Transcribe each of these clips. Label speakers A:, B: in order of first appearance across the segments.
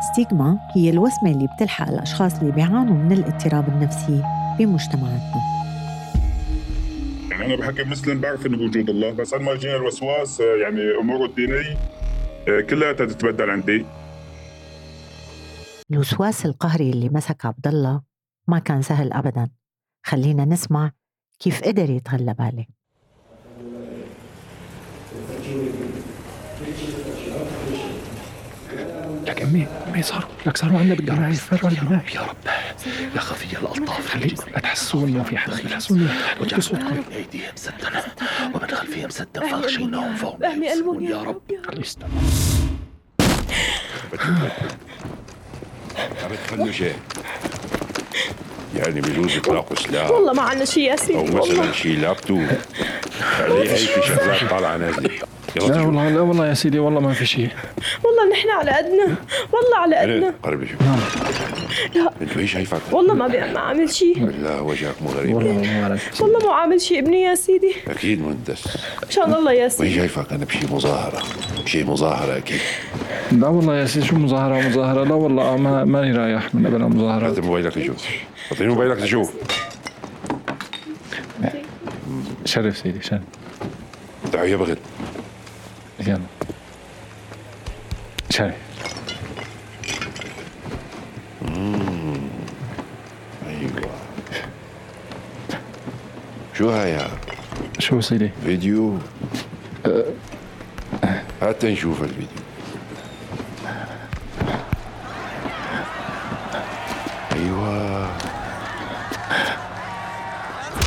A: ستيغما هي الوسمة اللي بتلحق الأشخاص اللي بيعانوا من الاضطراب النفسي بمجتمعاتنا.
B: يعني أنا بحكي مسلم بعرف إنه بوجود الله بس قد ما يجينا الوسواس آه، يعني أموره الدينية آه، كلها تتبدل عندي.
A: الوسواس القهري اللي مسك عبد الله ما كان سهل أبدا. خلينا نسمع كيف قدر يتغلب عليه.
C: امي امي صاروا لك صاروا عندنا بالجماعة يا رب يا خفي الألطاف. خليكم لا تحسوا إنه في حدا لا تحسوا إنه وجه صوتكم.
D: أيديهم مسدنا ومن خلفهم سدا. فاغشيناهم فهم
E: احمي قلبهم
D: يا رب.
C: خليه
F: عم شيء يعني بجوز يطلقوا سلاح
E: والله ما عنا شيء يا سيدي أو
F: مثلا شيء لابتوب. عليه هي في شغلات طالعة نازلة. يلا
C: لا والله لا والله يا سيدي والله ما في شيء.
E: والله نحن على قدنا والله على قدنا
F: أنا قرب شوف
E: لا.
F: أنتوا إيش شايفك.
E: والله ما بي- ما عامل شيء.
F: لا وجهك مو غريب.
C: والله ما عليك
E: والله مو عامل شيء ابني يا سيدي.
F: أكيد مهندس.
E: مشان الله يا
F: وين
E: سيدي.
F: شايفك أنا بشي مظاهرة. شيء مظاهرة أكيد.
C: لا والله يا سيدي شو مظاهرة؟ مظاهرة لا والله ما ماني رايح من قبل
F: هات
C: مظاهرات.
F: موبايلك تشوف أعطيني موبايلك تشوف
C: شرف سيدي شرف.
F: تعال يا بغل
C: يلا شرف
F: أيوه. شو هاي
C: شو سيدي
F: فيديو؟ هات نشوف الفيديو. أيوه.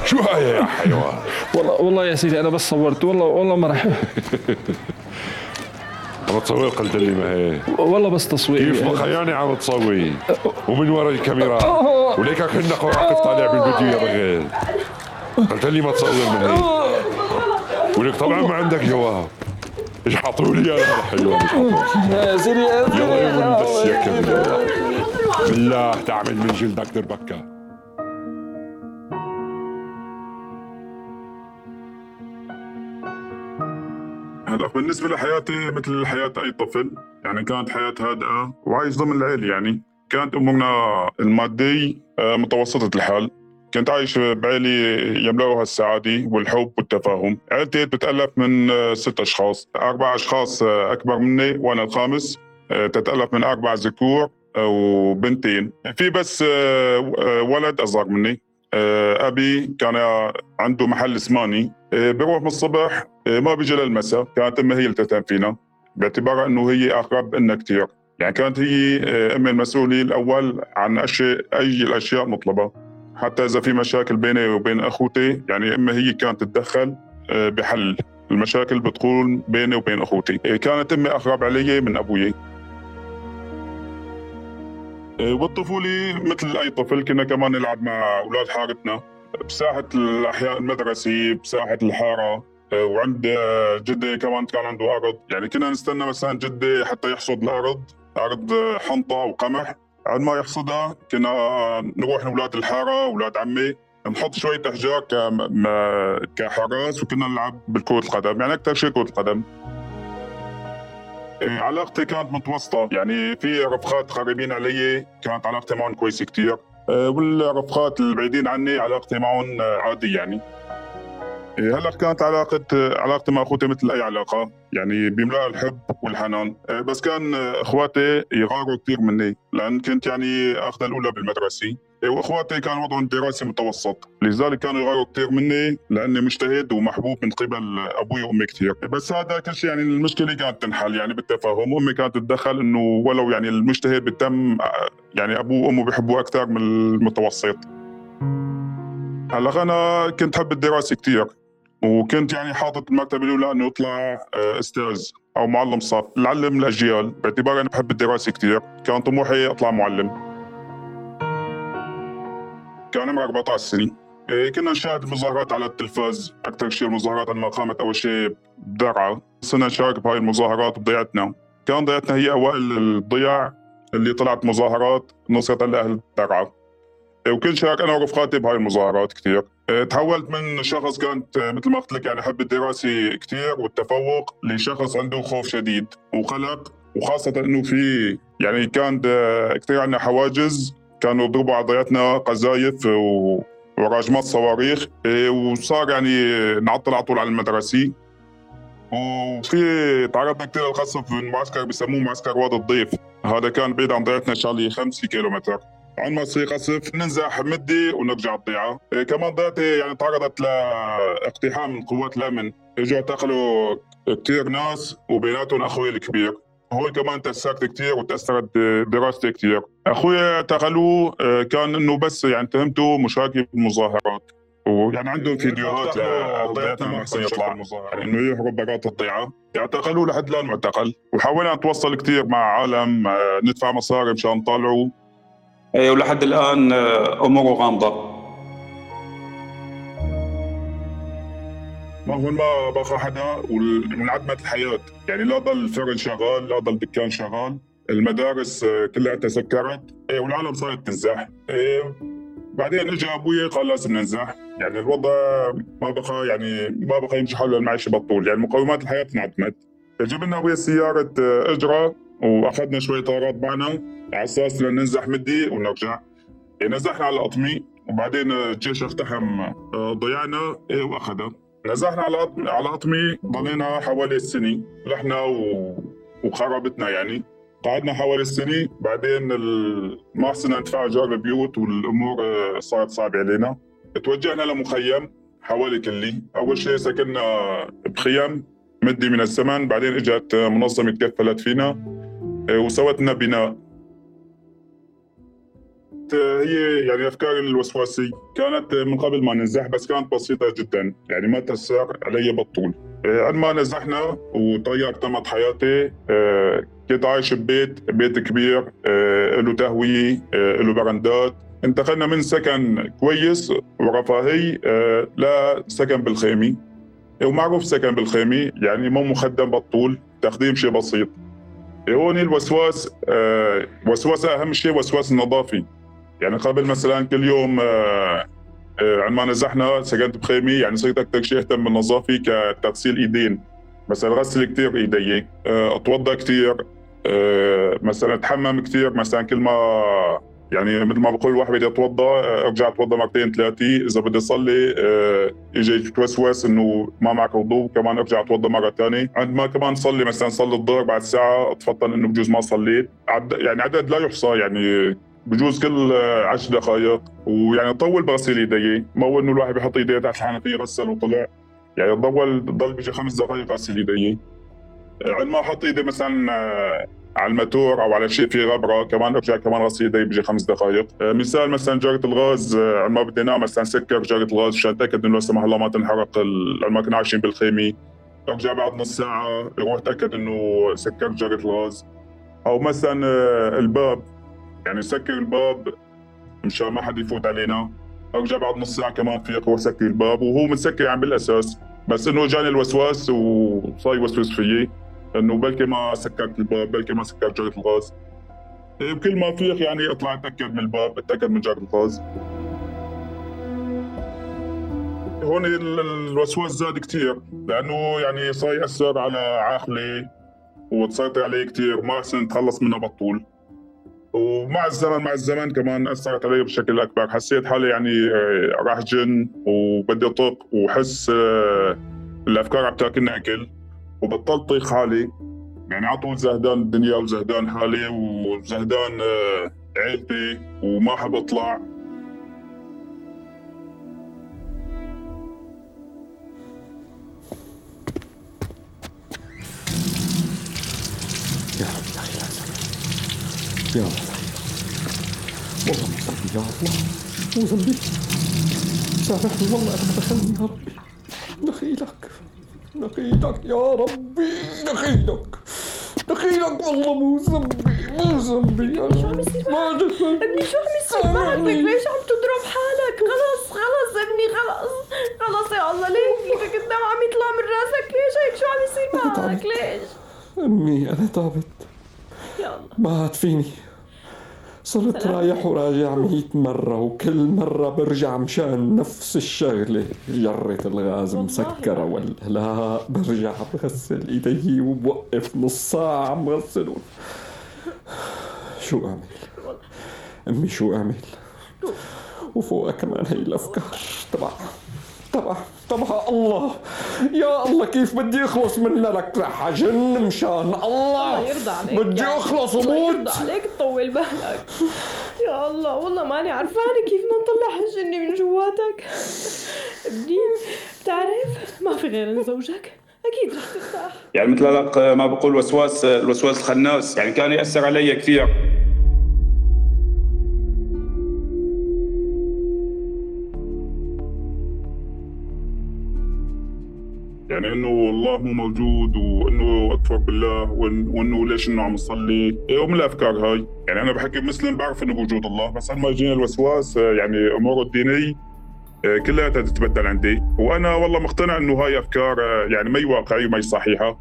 F: شو هاي يا حيوان؟
C: والله والله يا سيدي أنا بس صورت. والله والله ما راح.
F: عم تصور قلت لي ما هيك
C: والله بس تصوير
F: كيف مخياني عم تصوي ومن ورا الكاميرا. وليك كنا واقف طالع بالفيديو يا بغيل قلت لي ما تصور من هيك. ولك طبعا ما عندك جواب. إيش حطوا لي
C: أنا؟ سيدي
F: يلا يا مهندس يا كبير. بالله تعمل من جلدك دربكة.
B: هلا بالنسبة لحياتي مثل حياة أي طفل يعني كانت حياة هادئة وعايش ضمن العيلة يعني. كانت أمورنا المادية آه، متوسطة الحال. كنت عايش بعيلة يملأها السعادة والحب والتفاهم. عيلتي بتتألف من آه، ست أشخاص. أربع أشخاص آه، أكبر مني وأنا الخامس. تتألف من أربع ذكور وبنتين. في بس ولد أصغر مني. آه، أبي كان عنده محل سماني آه، بيروح من الصبح آه، ما بيجي للمساء. كانت أمي هي اللي تهتم فينا باعتبارها إنه هي أقرب لنا كثير يعني كانت هي أمي المسؤولة الأول عن اشياء أي الأشياء نطلبها حتى إذا في مشاكل بيني وبين أخوتي يعني أمي هي كانت تتدخل بحل المشاكل بتكون بيني وبين أخوتي. كانت أمي أقرب علي من أبوي. آه، والطفولة مثل أي طفل. كنا كمان نلعب مع أولاد حارتنا بساحة الأحياء المدرسي بساحة الحارة. آه، وعند جدي كمان كان عنده أرض. يعني كنا نستنى مثلا جدي حتى يحصد الأرض. أرض حنطة وقمح بعد ما يحصدها كنا نروح لأولاد الحارة أولاد عمي نحط شوية أحجار كحراس وكنا نلعب بالكرة القدم. يعني أكثر شيء كرة القدم. إيه، علاقتي كانت متوسطة. يعني في رفقات قريبين علي كانت علاقتي معهم كويسة كتير. آه، والرفقات البعيدين عني علاقتي معهم آه، عادية يعني. إيه، هلا كانت علاقة آه، علاقتي مع أخوتي مثل أي علاقة يعني بيملاها الحب والحنان. آه، بس كان آه، أخواتي يغاروا كثير مني لأن كنت يعني آخذ الأولى بالمدرسة. إيه، وأخواتي كان وضعهم الدراسي متوسط لذلك كانوا يغاروا كثير مني لأني مجتهد ومحبوب من قبل أبوي وأمي كثير بس هذا كل شيء يعني المشكلة كانت تنحل يعني بالتفاهم. امي كانت تتدخل إنه ولو يعني المجتهد بتم يعني أبوه وأمه بيحبوه أكثر من المتوسط. هلا أنا كنت حب الدراسة كثير وكنت يعني حاطط المرتبه الأولى إنه اطلع آه، أستاذ أو معلم صف. لعلم الاجيال باعتبار أنا بحب الدراسة كثير كان طموحي أطلع معلم. كان عمري 14 سنة. إيه، كنا نشاهد المظاهرات على التلفاز. أكثر شيء المظاهرات لما قامت أول شيء بدرعا. صرنا نشارك بهاي المظاهرات بضيعتنا. كان ضيعتنا هي أوائل الضياع اللي طلعت مظاهرات نصرة لاهل درعا وكنت شارك أنا ورفقاتي بهاي المظاهرات كثير إيه، تحولت من شخص كانت آه، مثل ما قلت لك يعني حب الدراسة كثير والتفوق لشخص عنده خوف شديد وقلق. وخاصة إنه في يعني كان آه، كثير عندنا حواجز. كانوا يضربوا على ضياتنا قذايف. وراجمات صواريخ. وصار يعني نعطل على طول على المدرسة. وفي تعرضنا كثير للقصف من معسكر بسموه معسكر وادي الضيف. هذا كان بعيد عن ضيعتنا شغلي 5 كيلومتر. عن ما يصير قصف ننزح مدي ونرجع الضيعة. إيه كمان ضيعتي يعني تعرضت لاقتحام من قوات الأمن إجوا اعتقلوا كثير ناس وبيناتهم أخوي الكبير. هون كمان تأثرت كثير وتأثرت دراستي كثير أخوي اعتقلوه آه، كان إنه بس يعني تهمته مشاركة بالمظاهرات ويعني عندهم فيديوهات لضيعتنا ما احسن يطلع يعني إنه يهرب برات الضيعة. اعتقلوه لحد الآن معتقل. وحاولنا نتوصل كثير مع عالم آه، ندفع مصاري مشان نطلعه.
G: إيه، ولحد الآن آه، أموره غامضة.
B: ما هون ما بقى حدا وانعدمت الحياة؟ يعني لا ضل الفرن شغال لا ضل دكان شغال. المدارس آه، كلها تسكرت. إيه، والعالم صارت تنزح. إيه، بعدين اجى أبوي قال لازم ننزح. يعني الوضع ما بقى يعني ما بقى يمشي حاله المعيشه بطول يعني مقومات الحياة انعدمت جبنا أبوي سيارة آه، إجرة. واخذنا شوية طارات معنا على أساس ننزح مدي ونرجع. يعني نزحنا على الاطمي وبعدين الجيش اقتحم آه، ضيعنا إيه واخذها نزحنا على على أطمي ضلينا حوالي سنه رحنا و... وخربتنا يعني. قعدنا حوالي السنة بعدين ما صرنا ندفع ايجار البيوت والأمور آه، صارت صعبة علينا. توجهنا لمخيم حوالي كلي. أول شيء سكننا بخيم مدي من الزمن بعدين إجت منظمة تكفلت فينا. آه، وسوت لنا بناء هي يعني أفكار الوسواسي كانت من قبل ما ننزح بس كانت بسيطة جدا. يعني ما تأثر علي بالطول. آه، ما نزحنا وطير تمت حياتي. كنت عايش ببيت بيت كبير آه، له تهوية آه، له برندات. انتقلنا من سكن كويس ورفاهي آه، لسكن بالخيمة. ومعروف سكن بالخيمة يعني مو مخدم بالطول تخديم شيء بسيط. هون الوسواس وسواس أهم شيء وسواس النظافي يعني قبل مثلا كل يوم عندما نزحنا سكنت بخيمة يعني صرت أكثر شيء أهتم بالنظافة كتغسيل إيدين. مثلا غسل كثير إيدي اتوضا كثير آه، مثلا أتحمم كثير مثلا كل ما يعني مثل ما بقول الواحد بده يتوضا أرجع اتوضا مرتين ثلاثة إذا بدي أصلي آه، اجى يتوسوس إنه ما معك وضوء كمان أرجع اتوضا مرة ثانية عند ما كمان صلي مثلا صلي الظهر بعد ساعة أتفطن إنه بجوز ما صليت. عد يعني عدد لا يحصى يعني بجوز كل عشر دقائق. ويعني طول بغسل ايدي مو إنه الواحد بيحط إيديه تحت الحنفيه غسل وطلع. يعني ضل ضل بيجي خمس دقائق غسل ايدي عند ما أحط إيدي مثلا آه، على الماتور أو على شيء فيه غبرة كمان ارجع كمان ايدي بيجي خمس دقائق آه، مثال مثلا جرة الغاز آه، ما بدي انام مثلا سكر جرة الغاز عشان أتأكد إنه لا سمح الله ما تنحرق لما كنا عايشين بالخيمة. ارجع بعد نص ساعة أروح أتأكد إنه سكرت جرة الغاز. أو مثلا الباب. يعني سكر الباب مشان ما حد يفوت علينا. ارجع بعد نص ساعة كمان فيق أروح سكر الباب وهو متسكر يعني بالأساس. بس إنه جاني الوسواس وصار يوسوس فيي. إنه بلكي ما سكرت الباب بلكي ما سكرت جرة الغاز. بكل ما فيك يعني اطلع اتأكد من الباب اتأكد من جرة الغاز. هون الوسواس زاد كثير لأنه يعني صار يأثر على عقلي وتسيطر علي كثير ما احسن اتخلص منه بطول ومع الزمن مع الزمن كمان أثرت علي بشكل أكبر. حسيت حالي يعني آه، راح جن وبدي أطق وحس آه، الأفكار عم تاكلني أكل. وبطلت طيق حالي. يعني على طول زهدان الدنيا وزهدان حالي وزهدان آه، عيلتي وما حب أطلع.
C: يا رب يا أخي يا رب. والله مو ذنبي يا الله مو ذنبي سامحني والله أنا دخلني يا ربي. دخيلك دخيلك يا ربي دخيلك دخيلك والله مو ذنبي مو ذنبي.
E: شو عم يصير؟
C: ما دخلت
E: ابني شو عم يصير؟ معك ليش عم تضرب حالك؟ خلص خلص ابني خلص. خلص يا الله ليش إيدك الدم عم يطلع من راسك؟ ليش هيك؟ شو عم يصير معك؟ ليش؟
C: أمي أنا تعبت.
E: يا الله.
C: مات فيني. صرت رايح وراجع مئة مرة وكل مرة برجع مشان نفس الشغلة. جرة الغاز مسكرة ولا لا. برجع بغسل إيدي وبوقف نص ساعة عم غسلهم شو أعمل؟ أمي شو أعمل؟ وفوقها كمان هي الأفكار. تبع تبع تبع الله. يا الله كيف بدي اخلص منها لك رح اجن مشان الله.
E: الله يرضى عليك
C: بدي
E: يعني.
C: أخلص
E: الله
C: وموت
E: يرضى عليك تطول بالك. يا الله والله ماني عرفانة كيف بدنا نطلع هالجنة من جواتك. ابني بتعرف ما في غير زوجك. أكيد رح ترتاح.
G: يعني مثل ما بقول وسواس الوسواس الخناس. يعني كان يأثر علي كثير.
B: يعني إنه الله مو موجود وإنه أكفر بالله وإنه ليش إنه عم نصلي إيه ومن الأفكار هاي. يعني أنا بحكي مسلم بعرف إنه بوجود الله بس لما يجيني الوسواس آه، يعني اموره الدينية آه، كلها تتبدل عندي. وأنا والله مقتنع إنه هاي أفكار آه، يعني ما واقعية وما صحيحة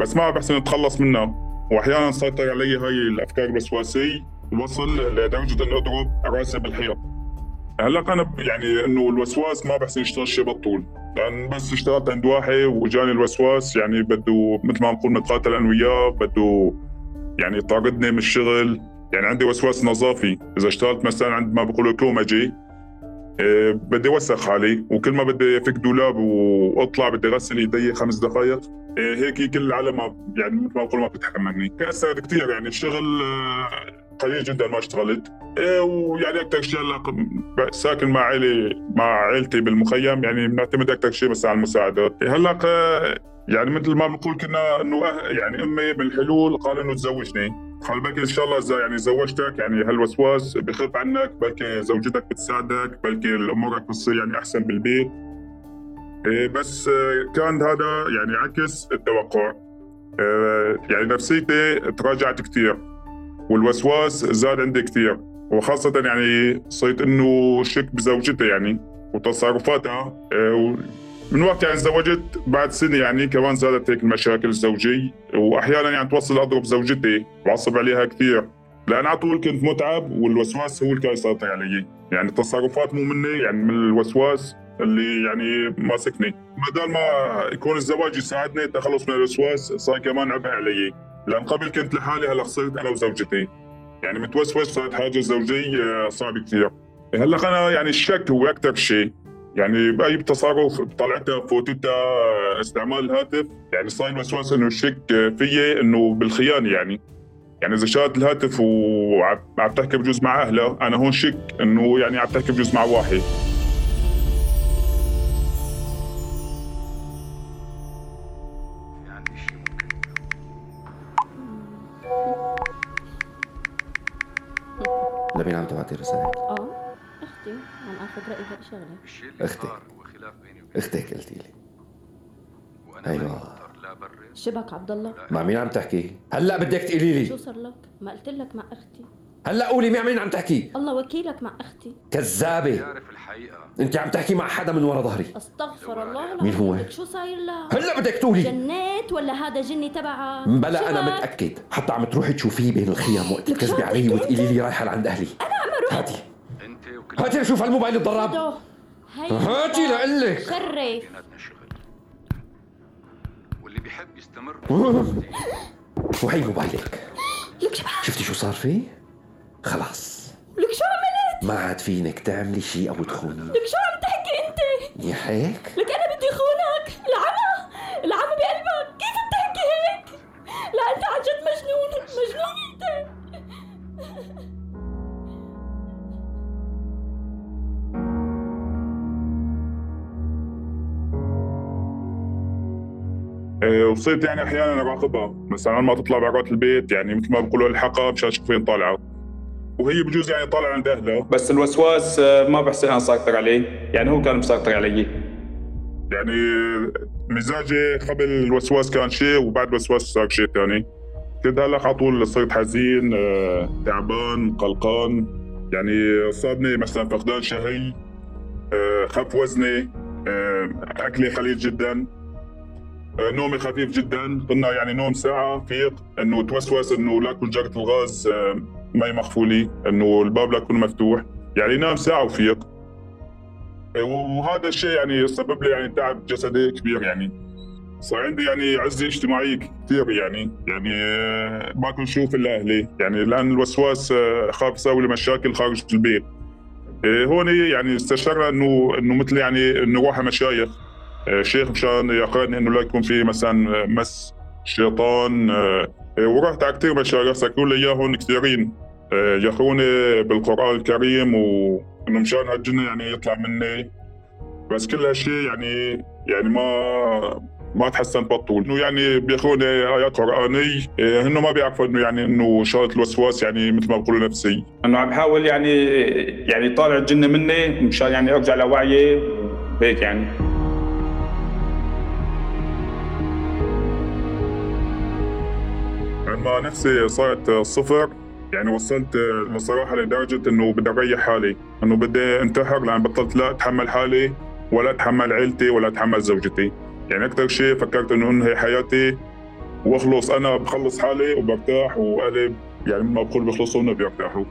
B: بس ما بحسن اتخلص منها. واحيانا تسيطر علي هاي الأفكار الوسواسية وصل لدرجة إنه أضرب رأسي بالحيط. هلا أنا يعني إنه الوسواس ما بحسن يشتغل شيء بطول لأن بس اشتغلت عند واحد وجاني الوسواس يعني بده مثل ما نقول نتقاتل أنا وياه بده يعني يطاردني من الشغل. يعني عندي وسواس نظافي. إذا اشتغلت مثلا عند ما بيقولوا كومجي إيه بدي وسخ حالي. وكل ما بدي أفك دولاب وأطلع بدي أغسل إيدي خمس دقائق إيه هيك كل العالم يعني مثل ما بقول ما بتتحملني. كأثرت كثير يعني الشغل قليل جدا ما اشتغلت. إيه ويعني أكثر شيء ساكن مع عائلي مع عائلتي بالمخيم يعني بنعتمد أكثر شيء بس على المساعدات إيه هلأ يعني مثل ما بنقول كنا إنه أه- يعني أمي بالحلول قال إنه تزوجني. قال بلكي إن شاء الله يعني زوجتك يعني هالوسواس بخف عنك بلكي زوجتك بتساعدك بلكي أمورك بتصير يعني أحسن بالبيت. إيه بس آه، كان هذا يعني عكس التوقع. يعني نفسيتي تراجعت كثير والوسواس زاد عندي كثير وخاصة يعني صرت إنه شك بزوجتي يعني وتصرفاتها آه، من وقت يعني تزوجت بعد سنة يعني كمان زادت هيك المشاكل الزوجية وأحيانا يعني توصل أضرب زوجتي وعصب عليها كثير لأن على طول كنت متعب والوسواس هو اللي كان يسيطر علي. يعني التصرفات مو مني يعني من الوسواس اللي يعني ماسكني. بدل ما يكون الزواج يساعدني التخلص من الوسواس صار كمان عبء علي. لأن قبل كنت لحالي هلا صرت أنا وزوجتي. يعني متوسوس صارت حاجة زوجية صعبه كثير. هلا أنا يعني الشك هو أكثر شيء. يعني بأي تصرف طلعتها فوتتها استعمال الهاتف يعني صار الوسواس إنه الشك فيي إنه بالخيانة يعني. يعني إذا شالت الهاتف وعم عم تحكي بجوز مع اهلها أنا هون شك إنه يعني عم تحكي بجوز مع واحد.
C: تبعتي رسائل؟
H: آه أختي عم أخذ رايي بهي شغله
D: الشيء اللي
C: أختك.
D: صار هو خلاف بيني وبينك.
C: أختك قلتي لي.
D: برر
H: شبك عبد الله.
C: مع مين عم تحكي؟ هلأ بدك تقولي
H: شو
C: لي
H: صار لك؟ ما قلت لك مع أختي.
C: هلا قولي مع مين عم تحكي؟
H: الله وكيلك مع أختي.
C: كذابة.
D: يعرف الحقيقة.
C: انت عم تحكي مع حدا من ورا ظهري.
H: أستغفر الله
C: مين هو؟
H: شو صاير لها
C: هلا بدك تقولي.
H: جنيت ولا هذا جني تبعها
C: بلا
H: أنا؟
C: متأكد. حتى عم تروحي تشوفيه بين الخيام وقت تكذبي علي وتقولي لي رايحة لعند أهلي. أنا عم أروح. هاتي.
D: أنت وكل
C: هاتي لشوف هالموبايل الضراب. هاتي لقلك
H: شرف
D: بيناتنا شغل. واللي بيحب يستمر.
C: وهي موبايلك.
H: لك شو
C: شفتي شو صار فيه؟ خلاص.
H: لك شو عملت؟
C: ما عاد فينك تعملي شيء أو تخوني.
H: لك شو عم تحكي أنت؟
C: يا هيك
H: لك أنا بدي خونك. العمى. العمى بقلبك. كيف بتحكي هيك؟ لا أنت عن جد مجنون. مجنون أنت.
B: إيه، وصرت يعني أحيانا اراقبها مثلا ما تطلع برات البيت يعني مثل ما بيقولوا الحقها مشان أشوف وين طالعة. وهي بجوز يعني طالعه عند اهلها
G: بس الوسواس آه، ما بحسن أنا سيطر عليه. يعني هو كان مسيطر علي.
B: يعني مزاجي قبل الوسواس كان شيء وبعد الوسواس صار شيء ثاني. كنت هلا على طول صرت حزين آه، تعبان قلقان. يعني صابني مثلا فقدان شهي آه، خف وزني أكلي قليل جدا. نومي خفيف جدا. قلنا يعني نوم ساعة فيق. إنه توسوس إنه لا تكون جرة الغاز آه، مي مخفولي إنه الباب لا يكون مفتوح. يعني نام ساعة وفيق. آه، وهذا الشيء يعني سبب لي يعني تعب جسدي كبير يعني. صار عندي يعني عزة اجتماعية كثير يعني. يعني آه، ما كنت أشوف إلا أهلي. يعني لأن الوسواس آه، خاف يسوي لي مشاكل خارج البيت. آه، هون يعني استشرنا إنه إنه مثل يعني إنه على مشايخ. آه، شيخ مشان يقرأني إنه لا يكون في مثلا مس شيطان آه، ورحت على كثير مشايخ سكروا لي إياهم كثيرين. آه، يقروني بالقرآن الكريم وإنه مشان هالجنة يعني يطلع مني. بس كل هالشيء يعني يعني ما ما تحسنت بطول إنه يعني بياخذوني آيات قراني هن ما بيعرفوا إنه يعني إنه شغله الوسواس يعني مثل ما بقولوا نفسي.
G: انه عم بحاول يعني يعني طالع الجنة مني مشان يعني أرجع لوعيي هيك يعني.
B: لما نفسي صارت صفر. يعني وصلت بصراحة لدرجة إنه بدي أريح حالي، إنه بدي أنتحر لأن بطلت لا أتحمل حالي ولا أتحمل عيلتي ولا أتحمل زوجتي، يعني أكثر شيء فكرت إنه أنهي حياتي وأخلص أنا بخلص حالي وبرتاح وأهلي يعني ما بقول بيخلصوا هن بيرتاحوا،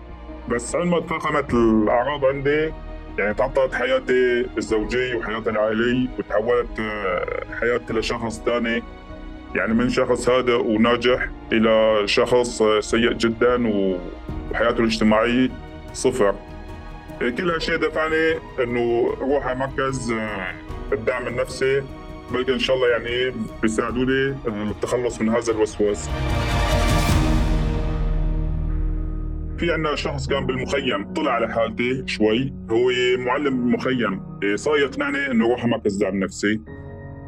B: بس عندما تفاقمت الأعراض عندي يعني تعطلت حياتي الزوجية وحياتي العائلية وتحولت آه، حياتي لشخص ثاني يعني من شخص هادئ وناجح إلى شخص سيء جدا وحياته الاجتماعية صفر. كل هالشيء دفعني إنه أروح على مركز آه، الدعم النفسي. بلكي إن شاء الله يعني بيساعدوني التخلص من هذا الوسواس. في عندنا شخص كان بالمخيم طلع على حالتي شوي. هو معلم بالمخيم. إيه، صار يقنعني إنه أروح على مركز دعم نفسي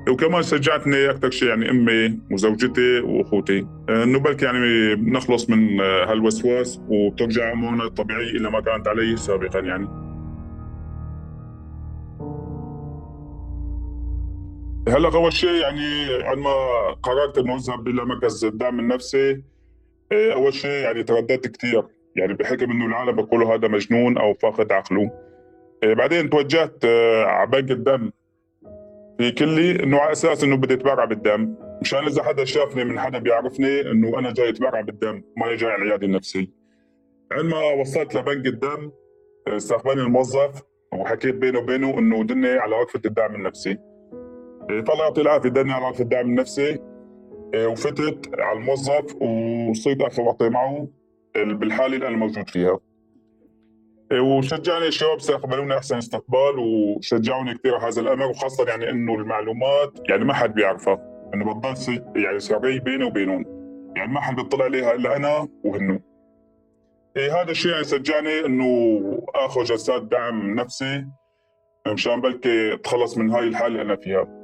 B: وكمان شجعتني أكثر شيء يعني أمي وزوجتي وأخوتي. إنه بلكي يعني بنخلص من آه، هالوسواس وبترجع امورنا الطبيعيه إلى ما كانت عليه سابقا يعني. هلأ اول شيء يعني عندما قررت إنه أذهب إلى مركز الدعم النفسي آه، أول شيء يعني ترددت كثير يعني بحكم إنه العالم بيقولوا هذا مجنون أو فاقد عقله. آه، بعدين توجهت آه، على بنك الدم. في كلي إنه على أساس إنه بدي أتبرع بالدم. مشان إذا حدا شافني من حدا بيعرفني إنه أنا جاي أتبرع بالدم ما جاي على العياده النفسي. عندما وصلت لبنك الدم استقبلني الموظف وحكيت بينه وبينه إنه دني على وقفة الدعم النفسي. فالله يعطيه العافيه دني على وقفة الدعم النفسي إيه، وفتت على الموظف وصرت اخذ وأعطي معه بالحالة اللي أنا موجود فيها. وشجعني الشباب استقبلوني أحسن استقبال وشجعوني كثير هذا الأمر وخاصة يعني إنه المعلومات يعني ما حد بيعرفها. إنه بتضل يعني سريه بيني وبينهم. يعني ما حد بيطلع عليها إلا أنا وهنو. إيه هذا الشيء يعني شجعني إنه آخذ جلسات دعم نفسي مشان بلكي أتخلص من هاي الحالة اللي أنا فيها.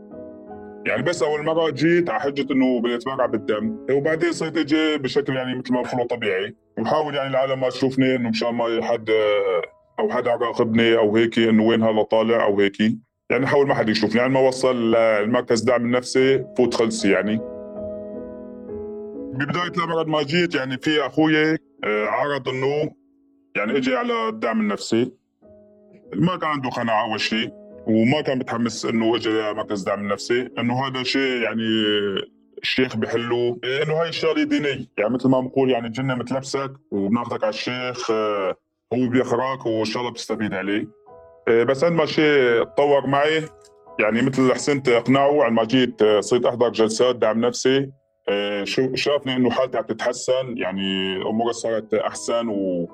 B: يعني بس أول مرة جيت على حجة إنه بدي أتبرع بالدم. وبعدين صرت أجي بشكل يعني مثل ما بقولوا طبيعي. وحاول يعني العالم ما تشوفني إنه مشان ما حد أو حدا يراقبني أو هيك إنه وين هلا طالع أو هيك. يعني حاول ما حد يشوفني. يعني ما وصل المركز دعم النفسي فوت خلصي يعني. ببداية الامر ما جيت يعني في أخوي آه، عرض إنه يعني إجي على الدعم النفسي. ما كان عنده قناعة أول شيء وما كان متحمس إنه على مركز الدعم النفسي إنه هذا شيء يعني الشيخ إيه، إنه هاي الشغلة دينية. يعني مثل ما بقول يعني الجنه متلبسك وبناخذك على الشيخ آه، هو بيقراك وإن شاء الله بتستفيد عليه. إيه، بس عندما شيء تطور معي يعني مثل حسنت أقنعه عندما جيت آه، صرت أحضر جلسات دعم نفسي آه، شافني إنه حالتي عم تتحسن يعني أموري صارت أحسن و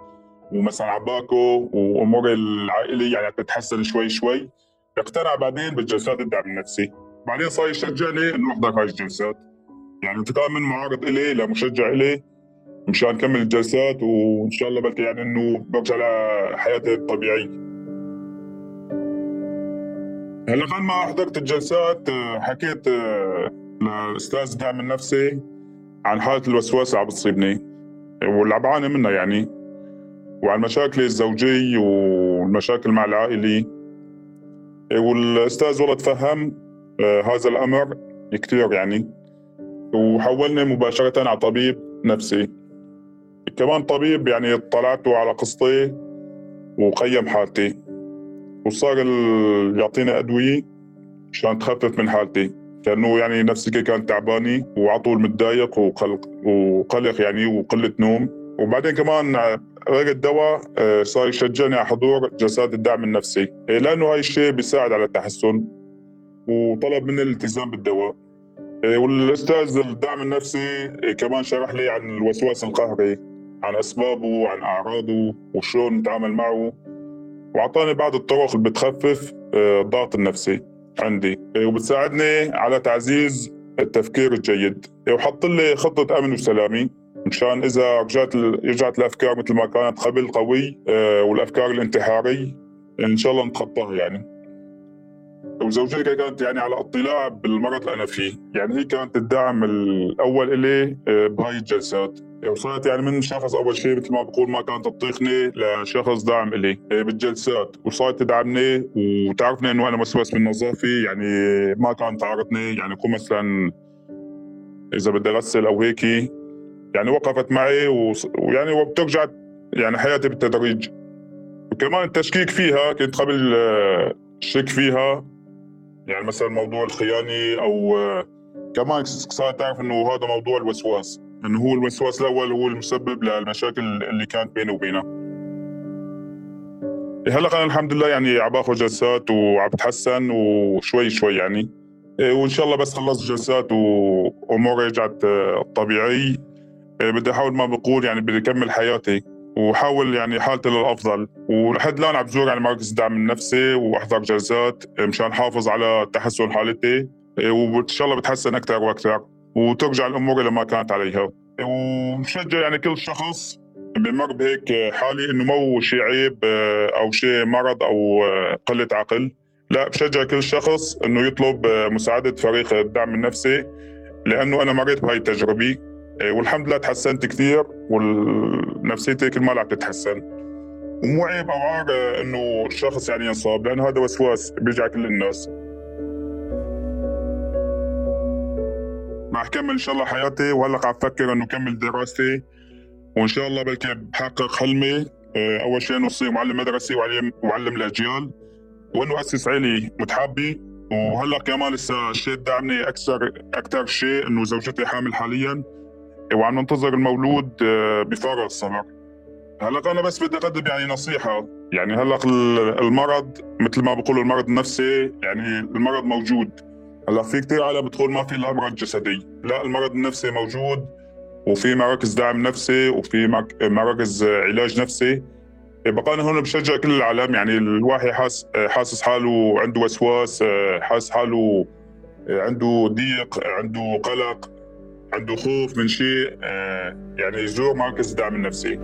B: ومثلا عباكو وأموري العائلية يعني عم تتحسن شوي شوي. اقتنع بعدين بالجلسات الدعم النفسي بعدين صار يشجعني إنه أحضر هاي الجلسات. يعني انتقال من معارض إلي لمشجع إلي. مشان نكمل الجلسات وإن شاء الله بلكي يعني إنه برجع لحياتي الطبيعية. هلأ بعد ما حضرت الجلسات حكيت آه، لأستاذ الدعم النفسي عن حالة الوسواس اللي عم بتصيبني. واللي عم بعاني منها يعني. وعن مشاكلي الزوجية والمشاكل مع العائلة. والأستاذ والله تفهم آه، هذا الأمر كتير يعني. وحولني مباشرة على طبيب نفسي. كمان طبيب يعني طلعته على قصتي وقيم حالتي. وصار يعطيني أدوية عشان تخفف من حالتي. كأنه يعني نفسيتي كانت تعبانة وعلى طول متضايق وقلق وقلق يعني وقلة نوم. وبعدين كمان غير الدواء آه، صار يشجعني على حضور جلسات الدعم النفسي. آه، لأنه هاي الشيء بيساعد على التحسن وطلب مني الالتزام بالدواء. إيه، والأستاذ الدعم النفسي إيه، كمان شرح لي عن الوسواس القهري عن أسبابه عن أعراضه وشلون نتعامل معه. وأعطاني بعض الطرق اللي بتخفف إيه، الضغط النفسي عندي. وبتساعدني على تعزيز التفكير الجيد. وحط لي خطة أمن وسلامي. مشان إذا رجعت رجعت الأفكار مثل ما كانت قبل قوي والأفكار الانتحاريه إن شاء الله نتخطاها يعني. وزوجتي كانت يعني على اطلاع بالمرض اللي أنا فيه. يعني هي كانت الدعم الأول إلي آه، بهاي الجلسات. وصلت يعني من شخص أول شيء مثل ما بقول ما كانت تطيقني لشخص داعم إلي آه، بالجلسات. وصارت تدعمني وتعرفني إنه أنا مسوس بالنظافه يعني ما كانت تعارضني يعني كون مثلا إذا بدي أغسل أو هيك يعني وقفت معي ويعني وبترجع يعني حياتي بالتدريج. وكمان التشكيك فيها كنت قبل آه، شك فيها. يعني مثلا موضوع الخيانة أو آه، كمان صارت تعرف إنه هذا موضوع الوسواس. إنه هو الوسواس الأول هو المسبب للمشاكل اللي كانت بيني وبينها هلأ أنا الحمد لله يعني عم باخذ جلسات وعم بتحسن وشوي شوي يعني. إيه، وإن شاء الله بس خلصت جلسات وأموري رجعت آه، طبيعي. بدي أحاول ما بقول يعني بدي أكمل حياتي. وحاول يعني حالتي للأفضل. ولحد الآن عم بزور يعني مراكز الدعم النفسي وأحضر جلسات مشان حافظ على تحسن حالتي. وإن شاء الله بتحسن أكثر وأكثر وترجع الأمور إلى ما كانت عليها. ومشجع يعني كل شخص بمر بهيك حالي إنه مو شيء عيب آه، أو شيء مرض أو آه، قلة عقل. لا بشجع كل شخص إنه يطلب آه، مساعدة فريق الدعم النفسي لأنه أنا مريت بهاي التجربة. والحمد لله تحسنت كثير ونفسيتي كل ما عم تتحسن. ومو عيب أو عار إنه الشخص يعني ينصاب لأنه هذا وسواس بيرجع كل الناس راح كمل إن شاء الله حياتي وهلأ قاعد أفكر إنه كمل دراستي. وإن شاء الله بلكي بحقق حلمي. آه، أول شيء إنه أصير معلم مدرسي وعلم وعلم الأجيال. وإنه أسس عيلي متحابه وهلأ كمان لسه الشيء دعمني أكثر أكثر شيء إنه زوجتي حامل حاليا. وعم ننتظر المولود آه، بفارغ الصبر. هلا أنا بس بدي اقدم يعني نصيحة. يعني هلا المرض مثل ما بقولوا المرض النفسي يعني المرض موجود. هلا في كثير عالم بتقول ما في الا جسديه لا المرض النفسي موجود وفي مراكز دعم نفسي وفي مراكز علاج نفسي. بقى أنا هون بشجع كل العالم يعني الواحد حاس حاسس حاله عنده وسواس حاسس حاله عنده ضيق عنده قلق. عنده خوف من شيء يعني يزور مركز الدعم النفسي.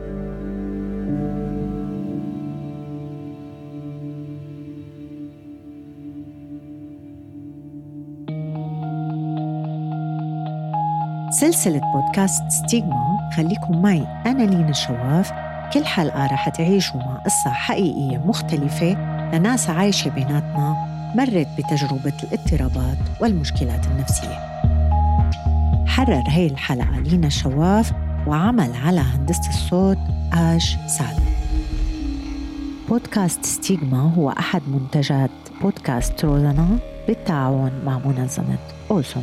A: سلسلة بودكاست ستيغما خليكم معي. أنا لينا الشواف كل حلقة رح تعيشوا مع قصة حقيقية مختلفة. لناس عايشة بيناتنا مرت بتجربة الاضطرابات والمشكلات النفسية. حرر هي الحلقة لينا الشواف وعمل على هندسة الصوت آش سعد. بودكاست ستيغما هو أحد منتجات بودكاست روزانا بالتعاون مع منظمة أوسم